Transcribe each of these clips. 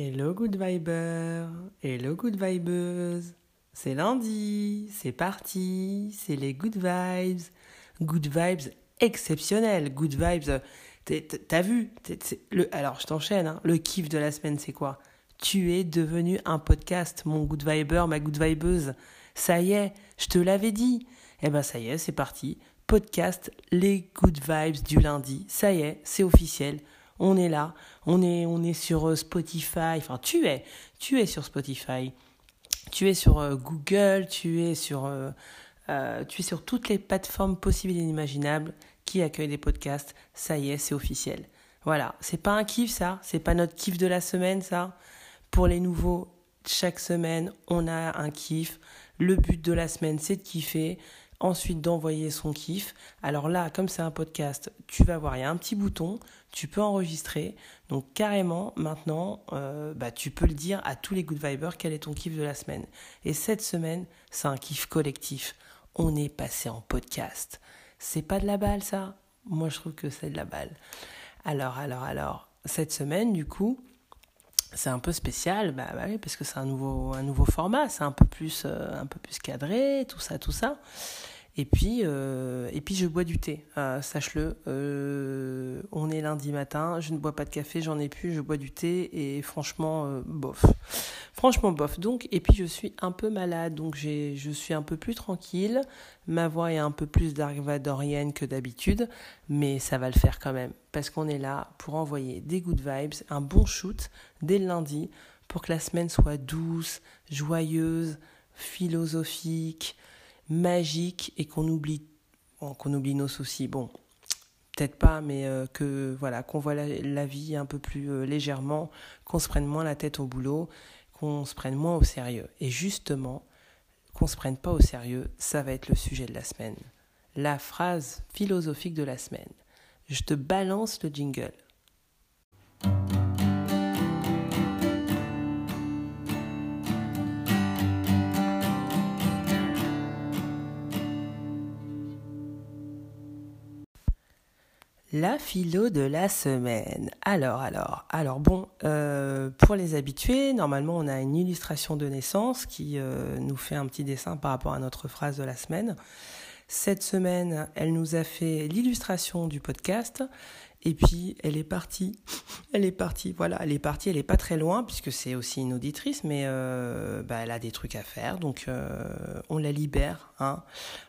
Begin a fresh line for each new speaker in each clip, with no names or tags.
Hello good viber, hello good vibeuse. C'est lundi, c'est parti, c'est les good vibes. Good vibes exceptionnels, good vibes. T'as vu Alors je t'enchaîne, hein, le kiff de la semaine c'est quoi? Tu es devenu un podcast, mon good viber, ma good vibeuse. Ça y est, je te l'avais dit. Eh ben ça y est, c'est parti. Podcast Les Good Vibes du lundi. Ça y est, c'est officiel. On est là. On est, sur euh, Spotify. Enfin, tu es. Tu es sur Spotify. Tu es sur euh, Google. Tu es sur, euh, tu es sur toutes les plateformes possibles et inimaginables qui accueillent des podcasts. Ça y est, c'est officiel. Voilà. C'est pas un kiff, ça. C'est pas notre kiff de la semaine, ça. Pour les nouveaux, chaque semaine, on a un kiff. Le but de la semaine, c'est de kiffer. Ensuite, d'envoyer son kiff. Alors là, comme c'est un podcast, tu vas voir, il y a un petit bouton. Tu peux enregistrer. Donc carrément, maintenant, euh, bah, tu peux le dire à tous les good vibers quel est ton kiff de la semaine. Et cette semaine, c'est un kiff collectif. On est passé en podcast. C'est pas de la balle, ça? Moi, je trouve que c'est de la balle. Alors, alors, alors, cette semaine, du coup, c'est un peu spécial, bah, bah oui, parce que c'est un nouveau, format, c'est un peu plus, euh, un peu plus cadré, tout ça, tout ça. Et puis, euh, et puis je bois du thé, euh, sache-le. Euh, on est lundi matin, je ne bois pas de café, j'en ai plus, je bois du thé et franchement, bof. Franchement, bof. Donc, et puis je suis un peu malade, donc je suis un peu plus tranquille. Ma voix est un peu plus dark vadorienne que d'habitude, mais ça va le faire quand même, parce qu'on est là pour envoyer des good vibes, un bon shoot dès le lundi, pour que la semaine soit douce, joyeuse, philosophique, magique et qu'on oublie, qu'on oublie nos soucis. Bon, peut-être pas, mais euh, que voilà, qu'on voit la, la vie un peu plus euh, légèrement, qu'on se prenne moins la tête au boulot, qu'on se prenne moins au sérieux. Et justement, qu'on se prenne pas au sérieux, ça va être le sujet de la semaine. La phrase philosophique de la semaine. Je te balance le jingle. La philo de la semaine. Alors, alors, alors bon, euh, pour les habitués, normalement on a une illustration de naissance qui euh, nous fait un petit dessin par rapport à notre phrase de la semaine. Cette semaine, elle nous a fait l'illustration du podcast et puis elle est partie. Elle est partie, voilà, elle est partie, elle est pas très loin puisque c'est aussi une auditrice, mais euh, bah, elle a des trucs à faire, donc euh, on la libère. Hein.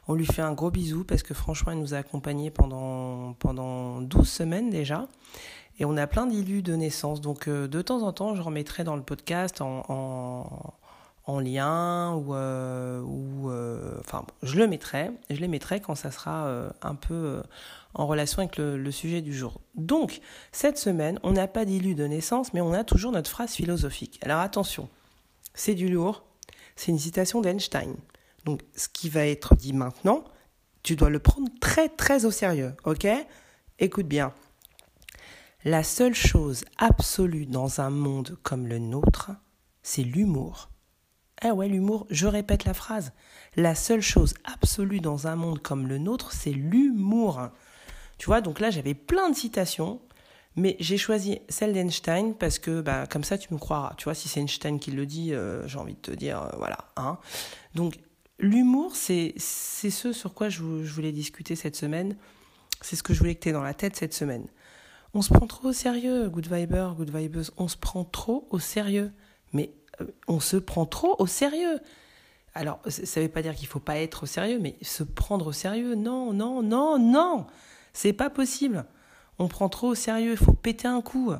On lui fait un gros bisou parce que franchement, elle nous a accompagnés pendant, pendant 12 semaines déjà. Et on a plein d'illus de naissance. Donc euh, de temps en temps, je remettrai dans le podcast en, en lien ou, euh, euh, enfin, je le mettrai. Je les mettrai quand ça sera euh, un peu en relation avec le, sujet du jour. Donc cette semaine, on n'a pas d'illu de naissance, mais on a toujours notre phrase philosophique. Alors attention, c'est du lourd. C'est une citation d'Einstein. Donc, ce qui va être dit maintenant, tu dois le prendre très très au sérieux, ok? Écoute bien. La seule chose absolue dans un monde comme le nôtre, c'est l'humour. Ah ouais, l'humour, je répète la phrase. La seule chose absolue dans un monde comme le nôtre, c'est l'humour. Tu vois, donc là, j'avais plein de citations, mais j'ai choisi celle d'Einstein parce que, bah, comme ça, tu me croiras. Tu vois, si c'est Einstein qui le dit, euh, j'ai envie de te dire, euh, voilà. Hein. Donc, l'humour, c'est ce sur quoi je, je, voulais discuter cette semaine. C'est ce que je voulais que tu aies dans la tête cette semaine. On se prend trop au sérieux, good viber, good vibeuse. On se prend trop au sérieux. Mais on se prend trop au sérieux. Alors, ça ne veut pas dire qu'il ne faut pas être au sérieux, mais se prendre au sérieux, non, non, non, non. C'est pas possible. On prend trop au sérieux, il faut péter un coup.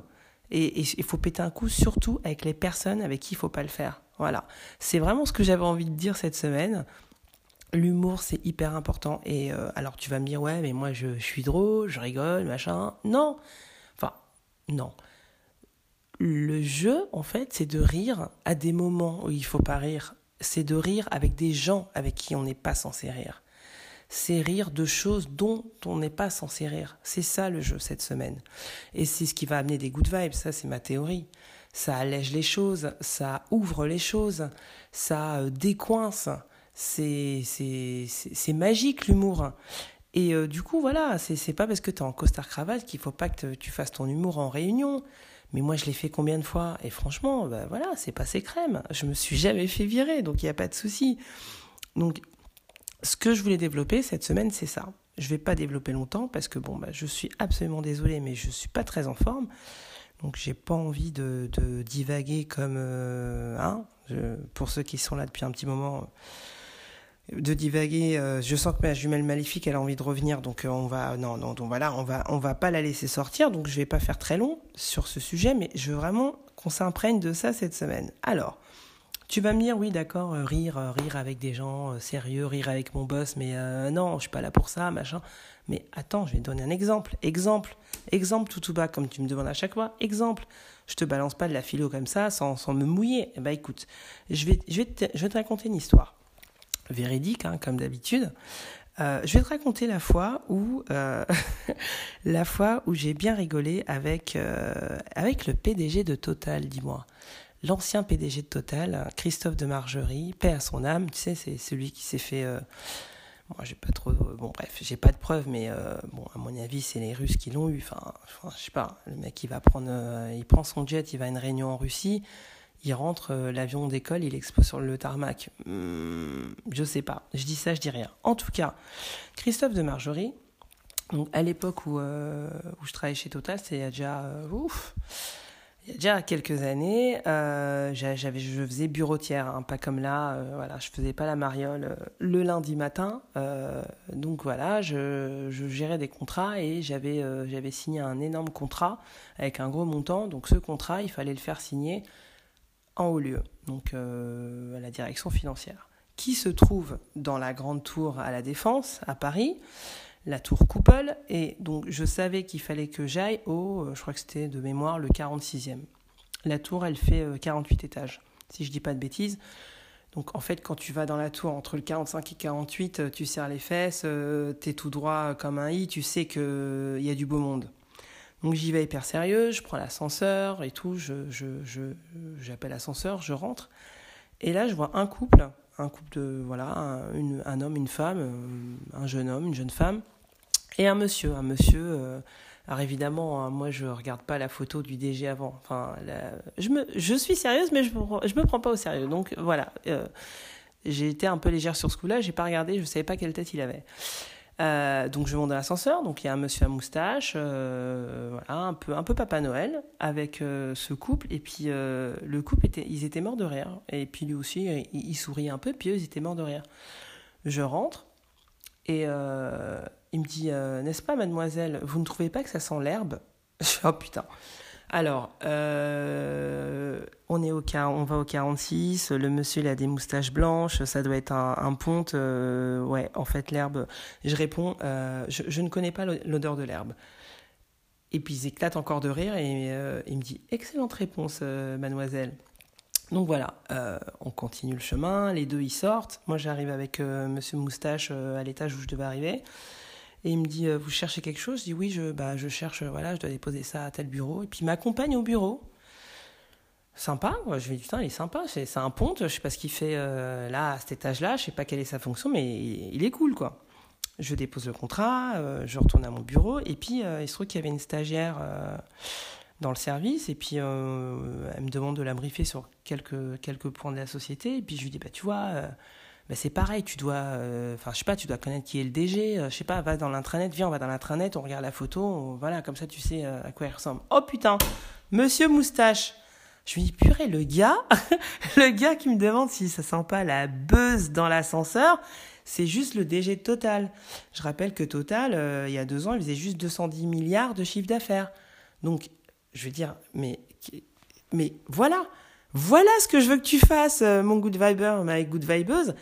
Et il faut péter un coup surtout avec les personnes avec qui il ne faut pas le faire. Voilà. C'est vraiment ce que j'avais envie de dire cette semaine. L'humour, c'est hyper important. Et euh, alors, tu vas me dire, ouais, mais moi, je, je, suis drôle, je rigole, machin. Non. Enfin, non. Le jeu, en fait, c'est de rire à des moments où il faut pas rire. C'est de rire avec des gens avec qui on n'est pas censé rire. c'est rire de choses dont on n'est pas censé rire. C'est ça le jeu cette semaine. Et c'est ce qui va amener des good vibes, ça c'est ma théorie. Ça allège les choses, ça ouvre les choses, ça euh, décoince. C'est magique l'humour. Et euh, du coup, voilà, c'est pas parce que tu es en costard-cravate qu'il faut pas que tu fasses ton humour en réunion. Mais moi, je l'ai fait combien de fois? Et franchement, bah voilà, c'est passé crème. Je me suis jamais fait virer, donc il n'y a pas de souci. Donc, ce que je voulais développer cette semaine, c'est ça. Je vais pas développer longtemps parce que bon, bah, je suis absolument désolée, mais je suis pas très en forme. Donc, j'ai pas envie de, de divaguer comme euh, hein, pour ceux qui sont là depuis un petit moment de divaguer. Euh, je sens que ma jumelle maléfique, elle a envie de revenir, donc euh, on va, non, non, donc voilà, on va, on va pas la laisser sortir. Donc je vais pas faire très long sur ce sujet, mais je veux vraiment qu'on s'imprègne de ça cette semaine. Alors, tu vas me dire, oui, d'accord, euh, rire, rire avec des gens sérieux, rire avec mon boss, mais non, je suis pas là pour ça, machin. Mais attends, je vais te donner un exemple. Exemple, exemple tout tout bas, comme tu me demandes à chaque fois. Exemple, je te balance pas de la philo comme ça, sans, sans me mouiller. Eh ben écoute, je vais, je vais, je vais te raconter une histoire véridique, hein, comme d'habitude. Euh, je vais te raconter la fois où euh, la fois où j'ai bien rigolé avec euh, avec le PDG de Total, dis-moi. L'ancien PDG de Total, Christophe de Margerie, paix à son âme, tu sais, c'est celui qui s'est fait moi j'ai pas trop bon bref, j'ai pas de preuves mais bon à mon avis, c'est les Russes qui l'ont eu. Enfin, enfin, je sais pas, le mec il va prendre il prend son jet, il va à une réunion en Russie il rentre, euh, l'avion d'école, il expose sur le tarmac. Hmm, je sais pas. Je dis ça, je dis rien. En tout cas, Christophe de Marjorie, donc à l'époque où, euh, où je travaillais chez Total, c'était il y a déjà, euh, ouf, il y a déjà quelques années, j'avais, je faisais bureautière, hein, pas comme là, voilà, je faisais pas la mariole le lundi matin, donc voilà, je, je, gérais des contrats et j'avais, j'avais signé un énorme contrat avec un gros montant, donc ce contrat, il fallait le faire signer en haut lieu, donc euh, à la direction financière, qui se trouve dans la grande tour à la Défense, à Paris, la tour Coupole, et donc je savais qu'il fallait que j'aille au, euh, je crois que c'était de mémoire, le 46e. La tour, elle fait 48 euh, étages, si je dis pas de bêtises. Donc en fait, quand tu vas dans la tour entre le 45 et 48, tu serres les fesses, tu es tout droit comme un i, tu sais qu'il y a du beau monde. Donc j'y vais hyper sérieux, je prends l'ascenseur et tout, je, j'appelle l'ascenseur, je rentre. Et là, je vois un couple, un couple de, voilà, un, une, un homme, une femme, euh, un jeune homme, une jeune femme, et un monsieur. Un monsieur, euh, alors évidemment, hein, moi je regarde pas la photo du DG avant. Enfin, je, me, je suis sérieuse, mais je me, je me prends pas au sérieux. Donc voilà, euh, j'ai été un peu légère sur ce coup-là, j'ai pas regardé, je savais pas quelle tête il avait. Euh, donc je monte dans l'ascenseur, donc il y a un monsieur à moustache, euh, voilà, un peu un peu Papa Noël avec euh, ce couple. Et puis le couple était ils étaient morts de rire. Et puis lui aussi il, il souriait un peu. Puis eux ils étaient morts de rire. Je rentre et il me dit n'est-ce pas mademoiselle, vous ne trouvez pas que ça sent l'herbe? Je fais oh putain. Alors, euh, on, est au, on va au 46, le monsieur a des moustaches blanches, ça doit être un, ponte. Euh, ouais, en fait, l'herbe. Je réponds, euh, je, ne connais pas l'odeur de l'herbe. Et puis ils éclatent encore de rire et il me dit Excellente réponse, mademoiselle. Donc voilà, on continue le chemin, les deux ils sortent. Moi j'arrive avec monsieur Moustache à l'étage où je devais arriver. Et il me dit, euh, vous cherchez quelque chose? Je dis, oui, je, bah, je cherche, voilà, je dois déposer ça à tel bureau. Et puis il m'accompagne au bureau. Sympa, quoi. je me dis, putain, il est sympa, c'est un ponte, je sais pas ce qu'il fait euh, là, à cet étage-là, je sais pas quelle est sa fonction, mais il, est cool, quoi. Je dépose le contrat, euh, je retourne à mon bureau, et puis il se trouve qu'il y avait une stagiaire dans le service, et puis elle me demande de la briefer sur quelques, quelques points de la société, et puis je lui dis, bah tu vois bah, c'est pareil, tu dois, euh, enfin, je sais pas, tu dois connaître qui est le DG, euh, je sais pas, va dans l'intranet, viens, on va dans l'intranet, on regarde la photo, voilà, comme ça tu sais euh, à quoi il ressemble. Oh putain, monsieur moustache. Je lui dis, purée, le gars, le gars qui me demande si ça sent pas la buzz dans l'ascenseur, c'est juste le DG de Total. Je rappelle que Total, il y a deux ans, il faisait juste 210 milliards de chiffre d'affaires. Donc, je veux dire, mais, mais voilà, voilà ce que je veux que tu fasses, euh, mon good viber, ma good vibeuse.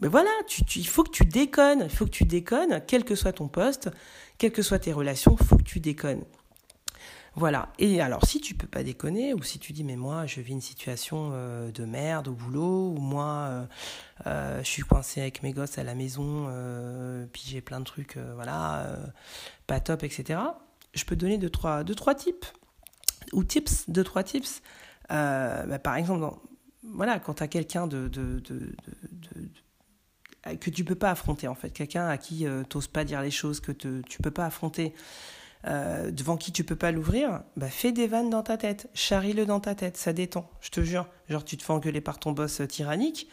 Mais voilà, tu, il faut que tu déconnes, il faut que tu déconnes, quel que soit ton poste, quelles que soient tes relations, il faut que tu déconnes. Voilà. Et alors, si tu peux pas déconner, ou si tu dis, mais moi, je vis une situation euh, de merde au boulot, ou moi, euh, je suis coincé avec mes gosses à la maison, puis j'ai plein de trucs, voilà, pas top, etc. Je peux donner deux, trois, deux, trois tips, ou tips, deux, trois tips. Bah, par exemple, voilà, quand tu as quelqu'un de, que tu peux pas affronter, en fait, quelqu'un à qui tu n'oses pas dire les choses, que te, tu peux pas affronter, euh, devant qui tu peux pas l'ouvrir, bah fais des vannes dans ta tête, charrie-le dans ta tête, ça détend, je te jure. Genre tu te fais engueuler par ton boss euh, tyrannique,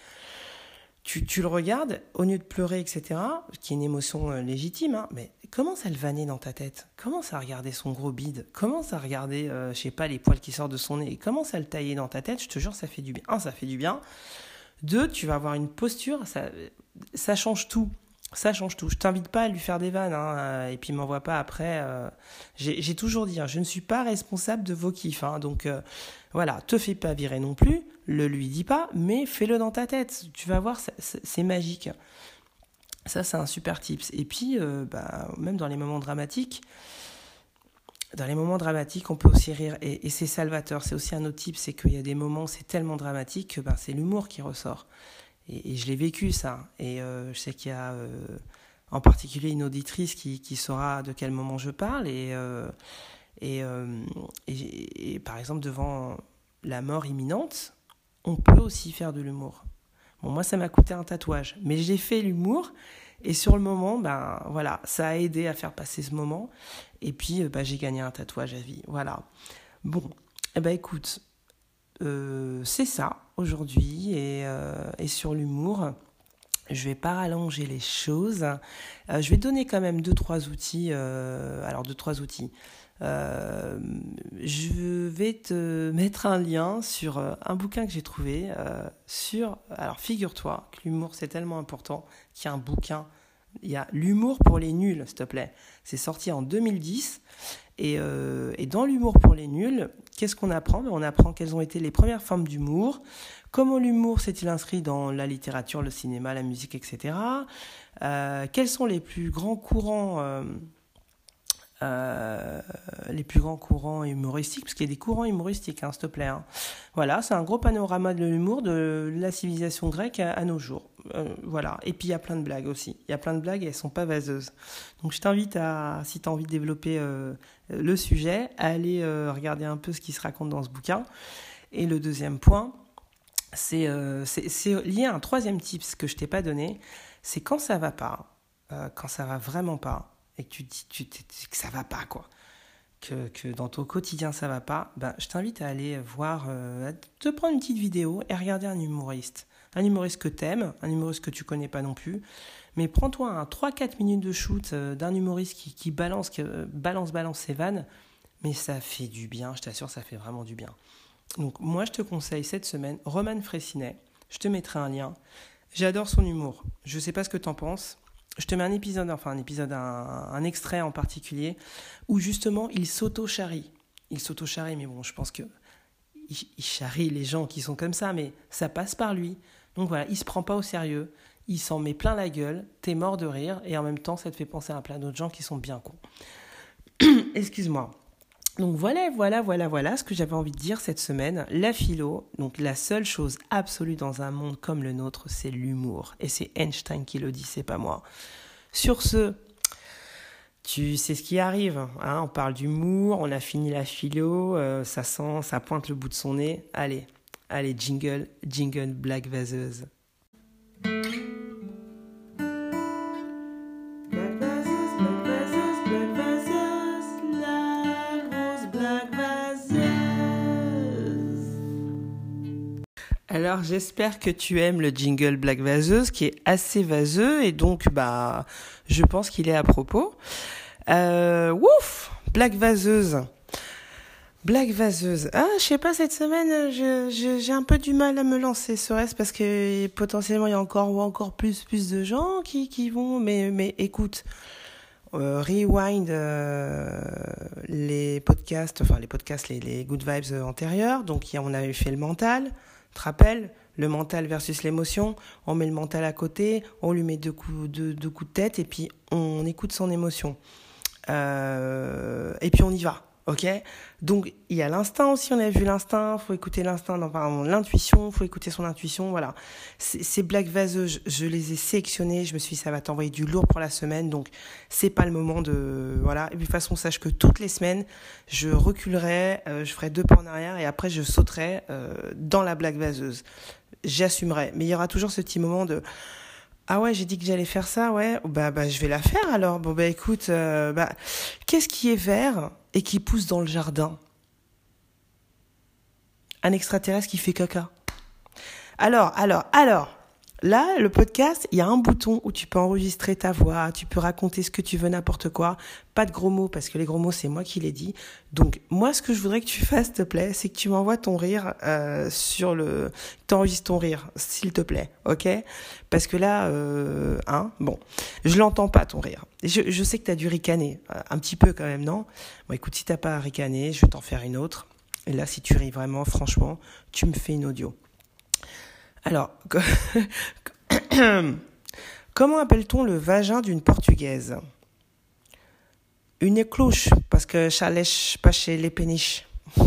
tu, le regardes, au lieu de pleurer, etc., qui est une émotion euh, légitime, hein, mais commence à le vanner dans ta tête, commence à regarder son gros bide, commence à regarder, je sais pas, les poils qui sortent de son nez, commence à le tailler dans ta tête, je te jure, ça fait du bien. Un, ça fait du bien. Deux, tu vas avoir une posture, ça, ça change tout. Ça change tout. Je t'invite pas à lui faire des vannes, hein, euh, et puis m'envoie pas après. Euh, j'ai toujours dit, hein, je ne suis pas responsable de vos kiffs, hein, donc euh, voilà, te fais pas virer non plus, le lui dis pas, mais fais-le dans ta tête. Tu vas voir, c'est magique. Ça, c'est un super tips. Et puis, bah, même dans les moments dramatiques, dans les moments dramatiques, on peut aussi rire, et, c'est salvateur. C'est aussi un autre type, c'est qu'il y a des moments, c'est tellement dramatique que ben, c'est l'humour qui ressort. Et, je l'ai vécu ça. Et euh, je sais qu'il y a euh, en particulier une auditrice qui, qui, saura de quel moment je parle. Et, euh, et, et, par exemple, devant la mort imminente, on peut aussi faire de l'humour. Bon, moi, ça m'a coûté un tatouage, mais j'ai fait l'humour. Et sur le moment, ben voilà, ça a aidé à faire passer ce moment. Et puis, ben, j'ai gagné un tatouage à vie. Voilà. Bon, eh ben écoute, euh, c'est ça aujourd'hui et, euh, et, sur l'humour. Je vais pas rallonger les choses. Euh, je vais donner quand même deux trois outils. alors deux trois outils. je vais te mettre un lien sur un bouquin que j'ai trouvé sur. Alors figure-toi que l'humour c'est tellement important qu'il y a un bouquin. Il y a l'humour pour les nuls, s'il te plaît. C'est sorti en 2010 et, et dans l'humour pour les nuls, Qu'est-ce qu'on apprend? Ben, On apprend quelles ont été les premières formes d'humour, comment l'humour s'est-il inscrit dans la littérature, le cinéma, la musique, etc. Euh, quels sont les plus grands courants euh, les plus grands courants humoristiques, parce qu'il y a des courants humoristiques, hein, s'il te plaît. Hein. Voilà, c'est un gros panorama de l'humour de la civilisation grecque à, nos jours. Euh, voilà, et puis il y a plein de blagues aussi. Il y a plein de blagues et elles sont pas vaseuses. Donc je t'invite à, si tu as envie de développer euh, le sujet, à aller regarder un peu ce qui se raconte dans ce bouquin. Et le deuxième point, c'est lié à un troisième ce que je t'ai pas donné, c'est quand ça va pas, quand ça va vraiment pas, et que tu dis tu, que ça va pas, quoi, que, que, dans ton quotidien ça va pas, ben, je t'invite à aller voir, euh, à te prendre une petite vidéo et regarder un humoriste. Un humoriste que t'aimes, un humoriste que tu connais pas non plus, mais prends-toi un 3-4 minutes de shoot euh, d'un humoriste qui, qui balance, euh, balance, balance ses vannes, mais ça fait du bien, je t'assure, ça fait vraiment du bien. Donc moi je te conseille cette semaine Roman Fressinet, je te mettrai un lien. J'adore son humour. Je sais pas ce que t'en penses je te mets un épisode, enfin un épisode, un, extrait en particulier, où justement il s'auto-charrie. Il s'auto-charrie, mais bon, je pense que il, charrie les gens qui sont comme ça, mais ça passe par lui. Donc voilà, il se prend pas au sérieux, il s'en met plein la gueule, t'es mort de rire, et en même temps, ça te fait penser à plein d'autres gens qui sont bien cons. Excuse-moi. Donc voilà, voilà, voilà, voilà ce que j'avais envie de dire cette semaine. La philo, donc la seule chose absolue dans un monde comme le nôtre, c'est l'humour. Et c'est Einstein qui le dit, c'est pas moi. Sur ce, tu sais ce qui arrive. Hein on parle d'humour, on a fini la philo, euh, ça sent, ça pointe le bout de son nez. Allez, allez, jingle, jingle, black vaseuse. Alors j'espère que tu aimes le jingle Black Vaseuse qui est assez vaseux et donc bah je pense qu'il est à propos. Euh, ouf, Black Vaseuse. Black Vaseuse. Ah, je sais pas, cette semaine, j'ai un peu du mal à me lancer. Serait-ce parce que potentiellement il y a encore ou encore plus, plus de gens qui, qui vont. Mais, mais écoute, euh, rewind euh, les podcasts, enfin les podcasts, les, les good vibes antérieurs. Donc on avait fait le mental. Te rappelles le mental versus l'émotion, on met le mental à côté, on lui met deux coups, deux, coups de tête et puis on écoute son émotion. Euh, et puis on y va. Ok Donc, il y a l'instinct aussi, on a vu l'instinct, faut écouter l'instinct, dans l'intuition, faut écouter son intuition, voilà. Ces blagues vaseuses, je, les ai sélectionnées, je me suis dit, ça va t'envoyer du lourd pour la semaine, donc c'est pas le moment de... Voilà, et de toute façon, sache que toutes les semaines, je reculerai, euh, je ferai deux pas en arrière, et après, je sauterai euh, dans la blague vaseuse. J'assumerai, mais il y aura toujours ce petit moment de ah ouais, j'ai dit que j'allais faire ça, ouais. Bah, bah, je vais la faire alors. Bon, bah, écoute, euh, bah, qu'est-ce qui est vert et qui pousse dans le jardin? Un extraterrestre qui fait caca. Alors, alors, alors, Là, le podcast, il y a un bouton où tu peux enregistrer ta voix, tu peux raconter ce que tu veux, n'importe quoi. Pas de gros mots, parce que les gros mots, c'est moi qui les dis. Donc, moi, ce que je voudrais que tu fasses, s'il te plaît, c'est que tu m'envoies ton rire euh, sur le... T'enregistres ton rire, s'il te plaît, ok? Parce que là, euh, hein, bon, je l'entends pas, ton rire. Je, je sais que tu as dû ricaner, euh, un petit peu quand même, non? Bon, écoute, si t'as pas à ricaner, je vais t'en faire une autre. Et là, si tu ris vraiment, franchement, tu me fais une audio. Alors, comment appelle-t-on le vagin d'une portugaise? Une éclouche, parce que ça lèche pas chez les péniches.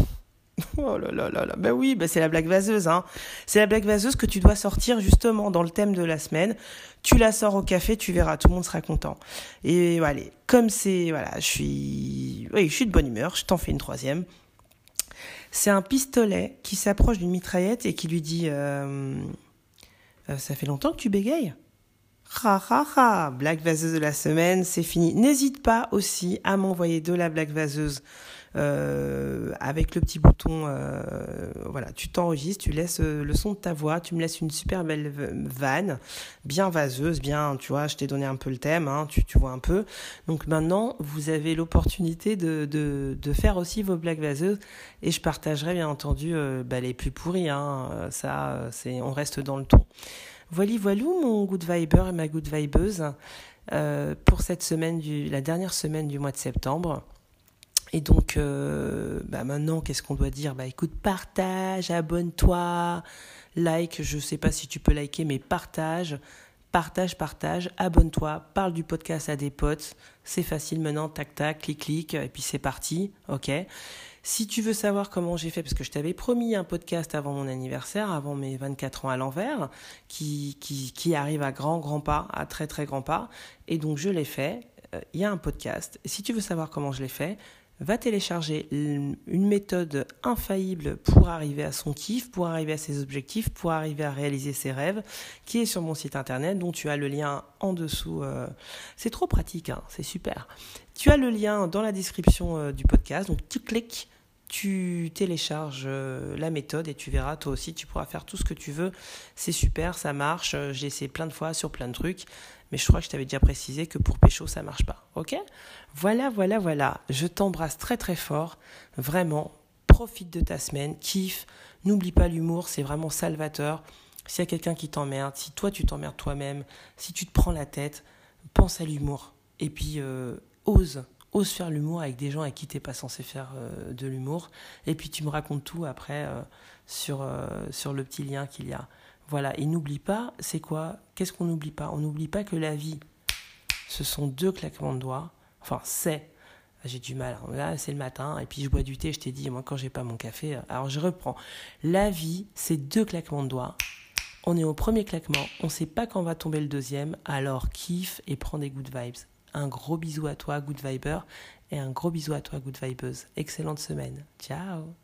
Oh là là là là, ben oui, ben c'est la blague vaseuse, hein. C'est la blague vaseuse que tu dois sortir justement dans le thème de la semaine. Tu la sors au café, tu verras, tout le monde sera content. Et voilà, comme c'est, voilà, je suis, oui, je suis de bonne humeur, je t'en fais une troisième. C'est un pistolet qui s'approche d'une mitraillette et qui lui dit euh, euh, Ça fait longtemps que tu bégayes? Ha ha ha Blague vaseuse de la semaine, c'est fini. N'hésite pas aussi à m'envoyer de la blague vaseuse avec le petit bouton, euh, voilà, tu t'enregistres, tu laisses euh, le son de ta voix, tu me laisses une super belle vanne, bien vaseuse, bien, tu vois, je t'ai donné un peu le thème, hein, tu, vois un peu. Donc maintenant, vous avez l'opportunité de, faire aussi vos blagues vaseuses et je partagerai bien entendu euh, bah, les plus pourris, hein, ça, c'est, on reste dans le ton. Voilà, voilà mon good viber et ma good vibeuse euh, pour cette semaine, du, la dernière semaine du mois de septembre. Et donc, euh, bah maintenant, qu'est-ce qu'on doit dire? Bah écoute, partage, abonne-toi, like, je sais pas si tu peux liker, mais partage, partage, partage, abonne-toi, parle du podcast à des potes, c'est facile maintenant, tac tac, clic clic, et puis c'est parti, ok? Si tu veux savoir comment j'ai fait, parce que je t'avais promis un podcast avant mon anniversaire, avant mes 24 ans à l'envers, qui, qui, qui arrive à grand, grand pas, à très, très grand pas, et donc je l'ai fait, euh, il y a un podcast. Si tu veux savoir comment je l'ai fait, va télécharger une méthode infaillible pour arriver à son kiff, pour arriver à ses objectifs, pour arriver à réaliser ses rêves, qui est sur mon site internet, dont tu as le lien en dessous. Euh, c'est trop pratique, hein, c'est super. Tu as le lien dans la description euh, du podcast, donc tu cliques, tu télécharges euh, la méthode et tu verras, toi aussi, tu pourras faire tout ce que tu veux. C'est super, ça marche. J'ai essayé plein de fois sur plein de trucs mais je crois que je t'avais déjà précisé que pour pécho, ça marche pas. Ok? Voilà, voilà, voilà. Je t'embrasse très très fort. Vraiment, profite de ta semaine, kiffe. N'oublie pas l'humour, c'est vraiment salvateur. S'il y a quelqu'un qui t'emmerde, si toi tu t'emmerdes toi-même, si tu te prends la tête, pense à l'humour. Et puis, euh, ose, ose faire l'humour avec des gens avec qui t'es pas censé faire euh, de l'humour. Et puis tu me racontes tout après euh, sur, sur le petit lien qu'il y a. Voilà, et n'oublie pas, c'est quoi Qu'est-ce qu'on n'oublie pas? On n'oublie pas que la vie, ce sont deux claquements de doigts. Enfin, c'est. Ah, j'ai du mal. Là, c'est le matin, et puis je bois du thé. Je t'ai dit, moi, quand j'ai pas mon café. Alors, je reprends. La vie, c'est deux claquements de doigts. On est au premier claquement. On sait pas quand va tomber le deuxième. Alors, kiffe et prends des good vibes. Un gros bisou à toi, good viber. Et un gros bisou à toi, good vibeuse. Excellente semaine. Ciao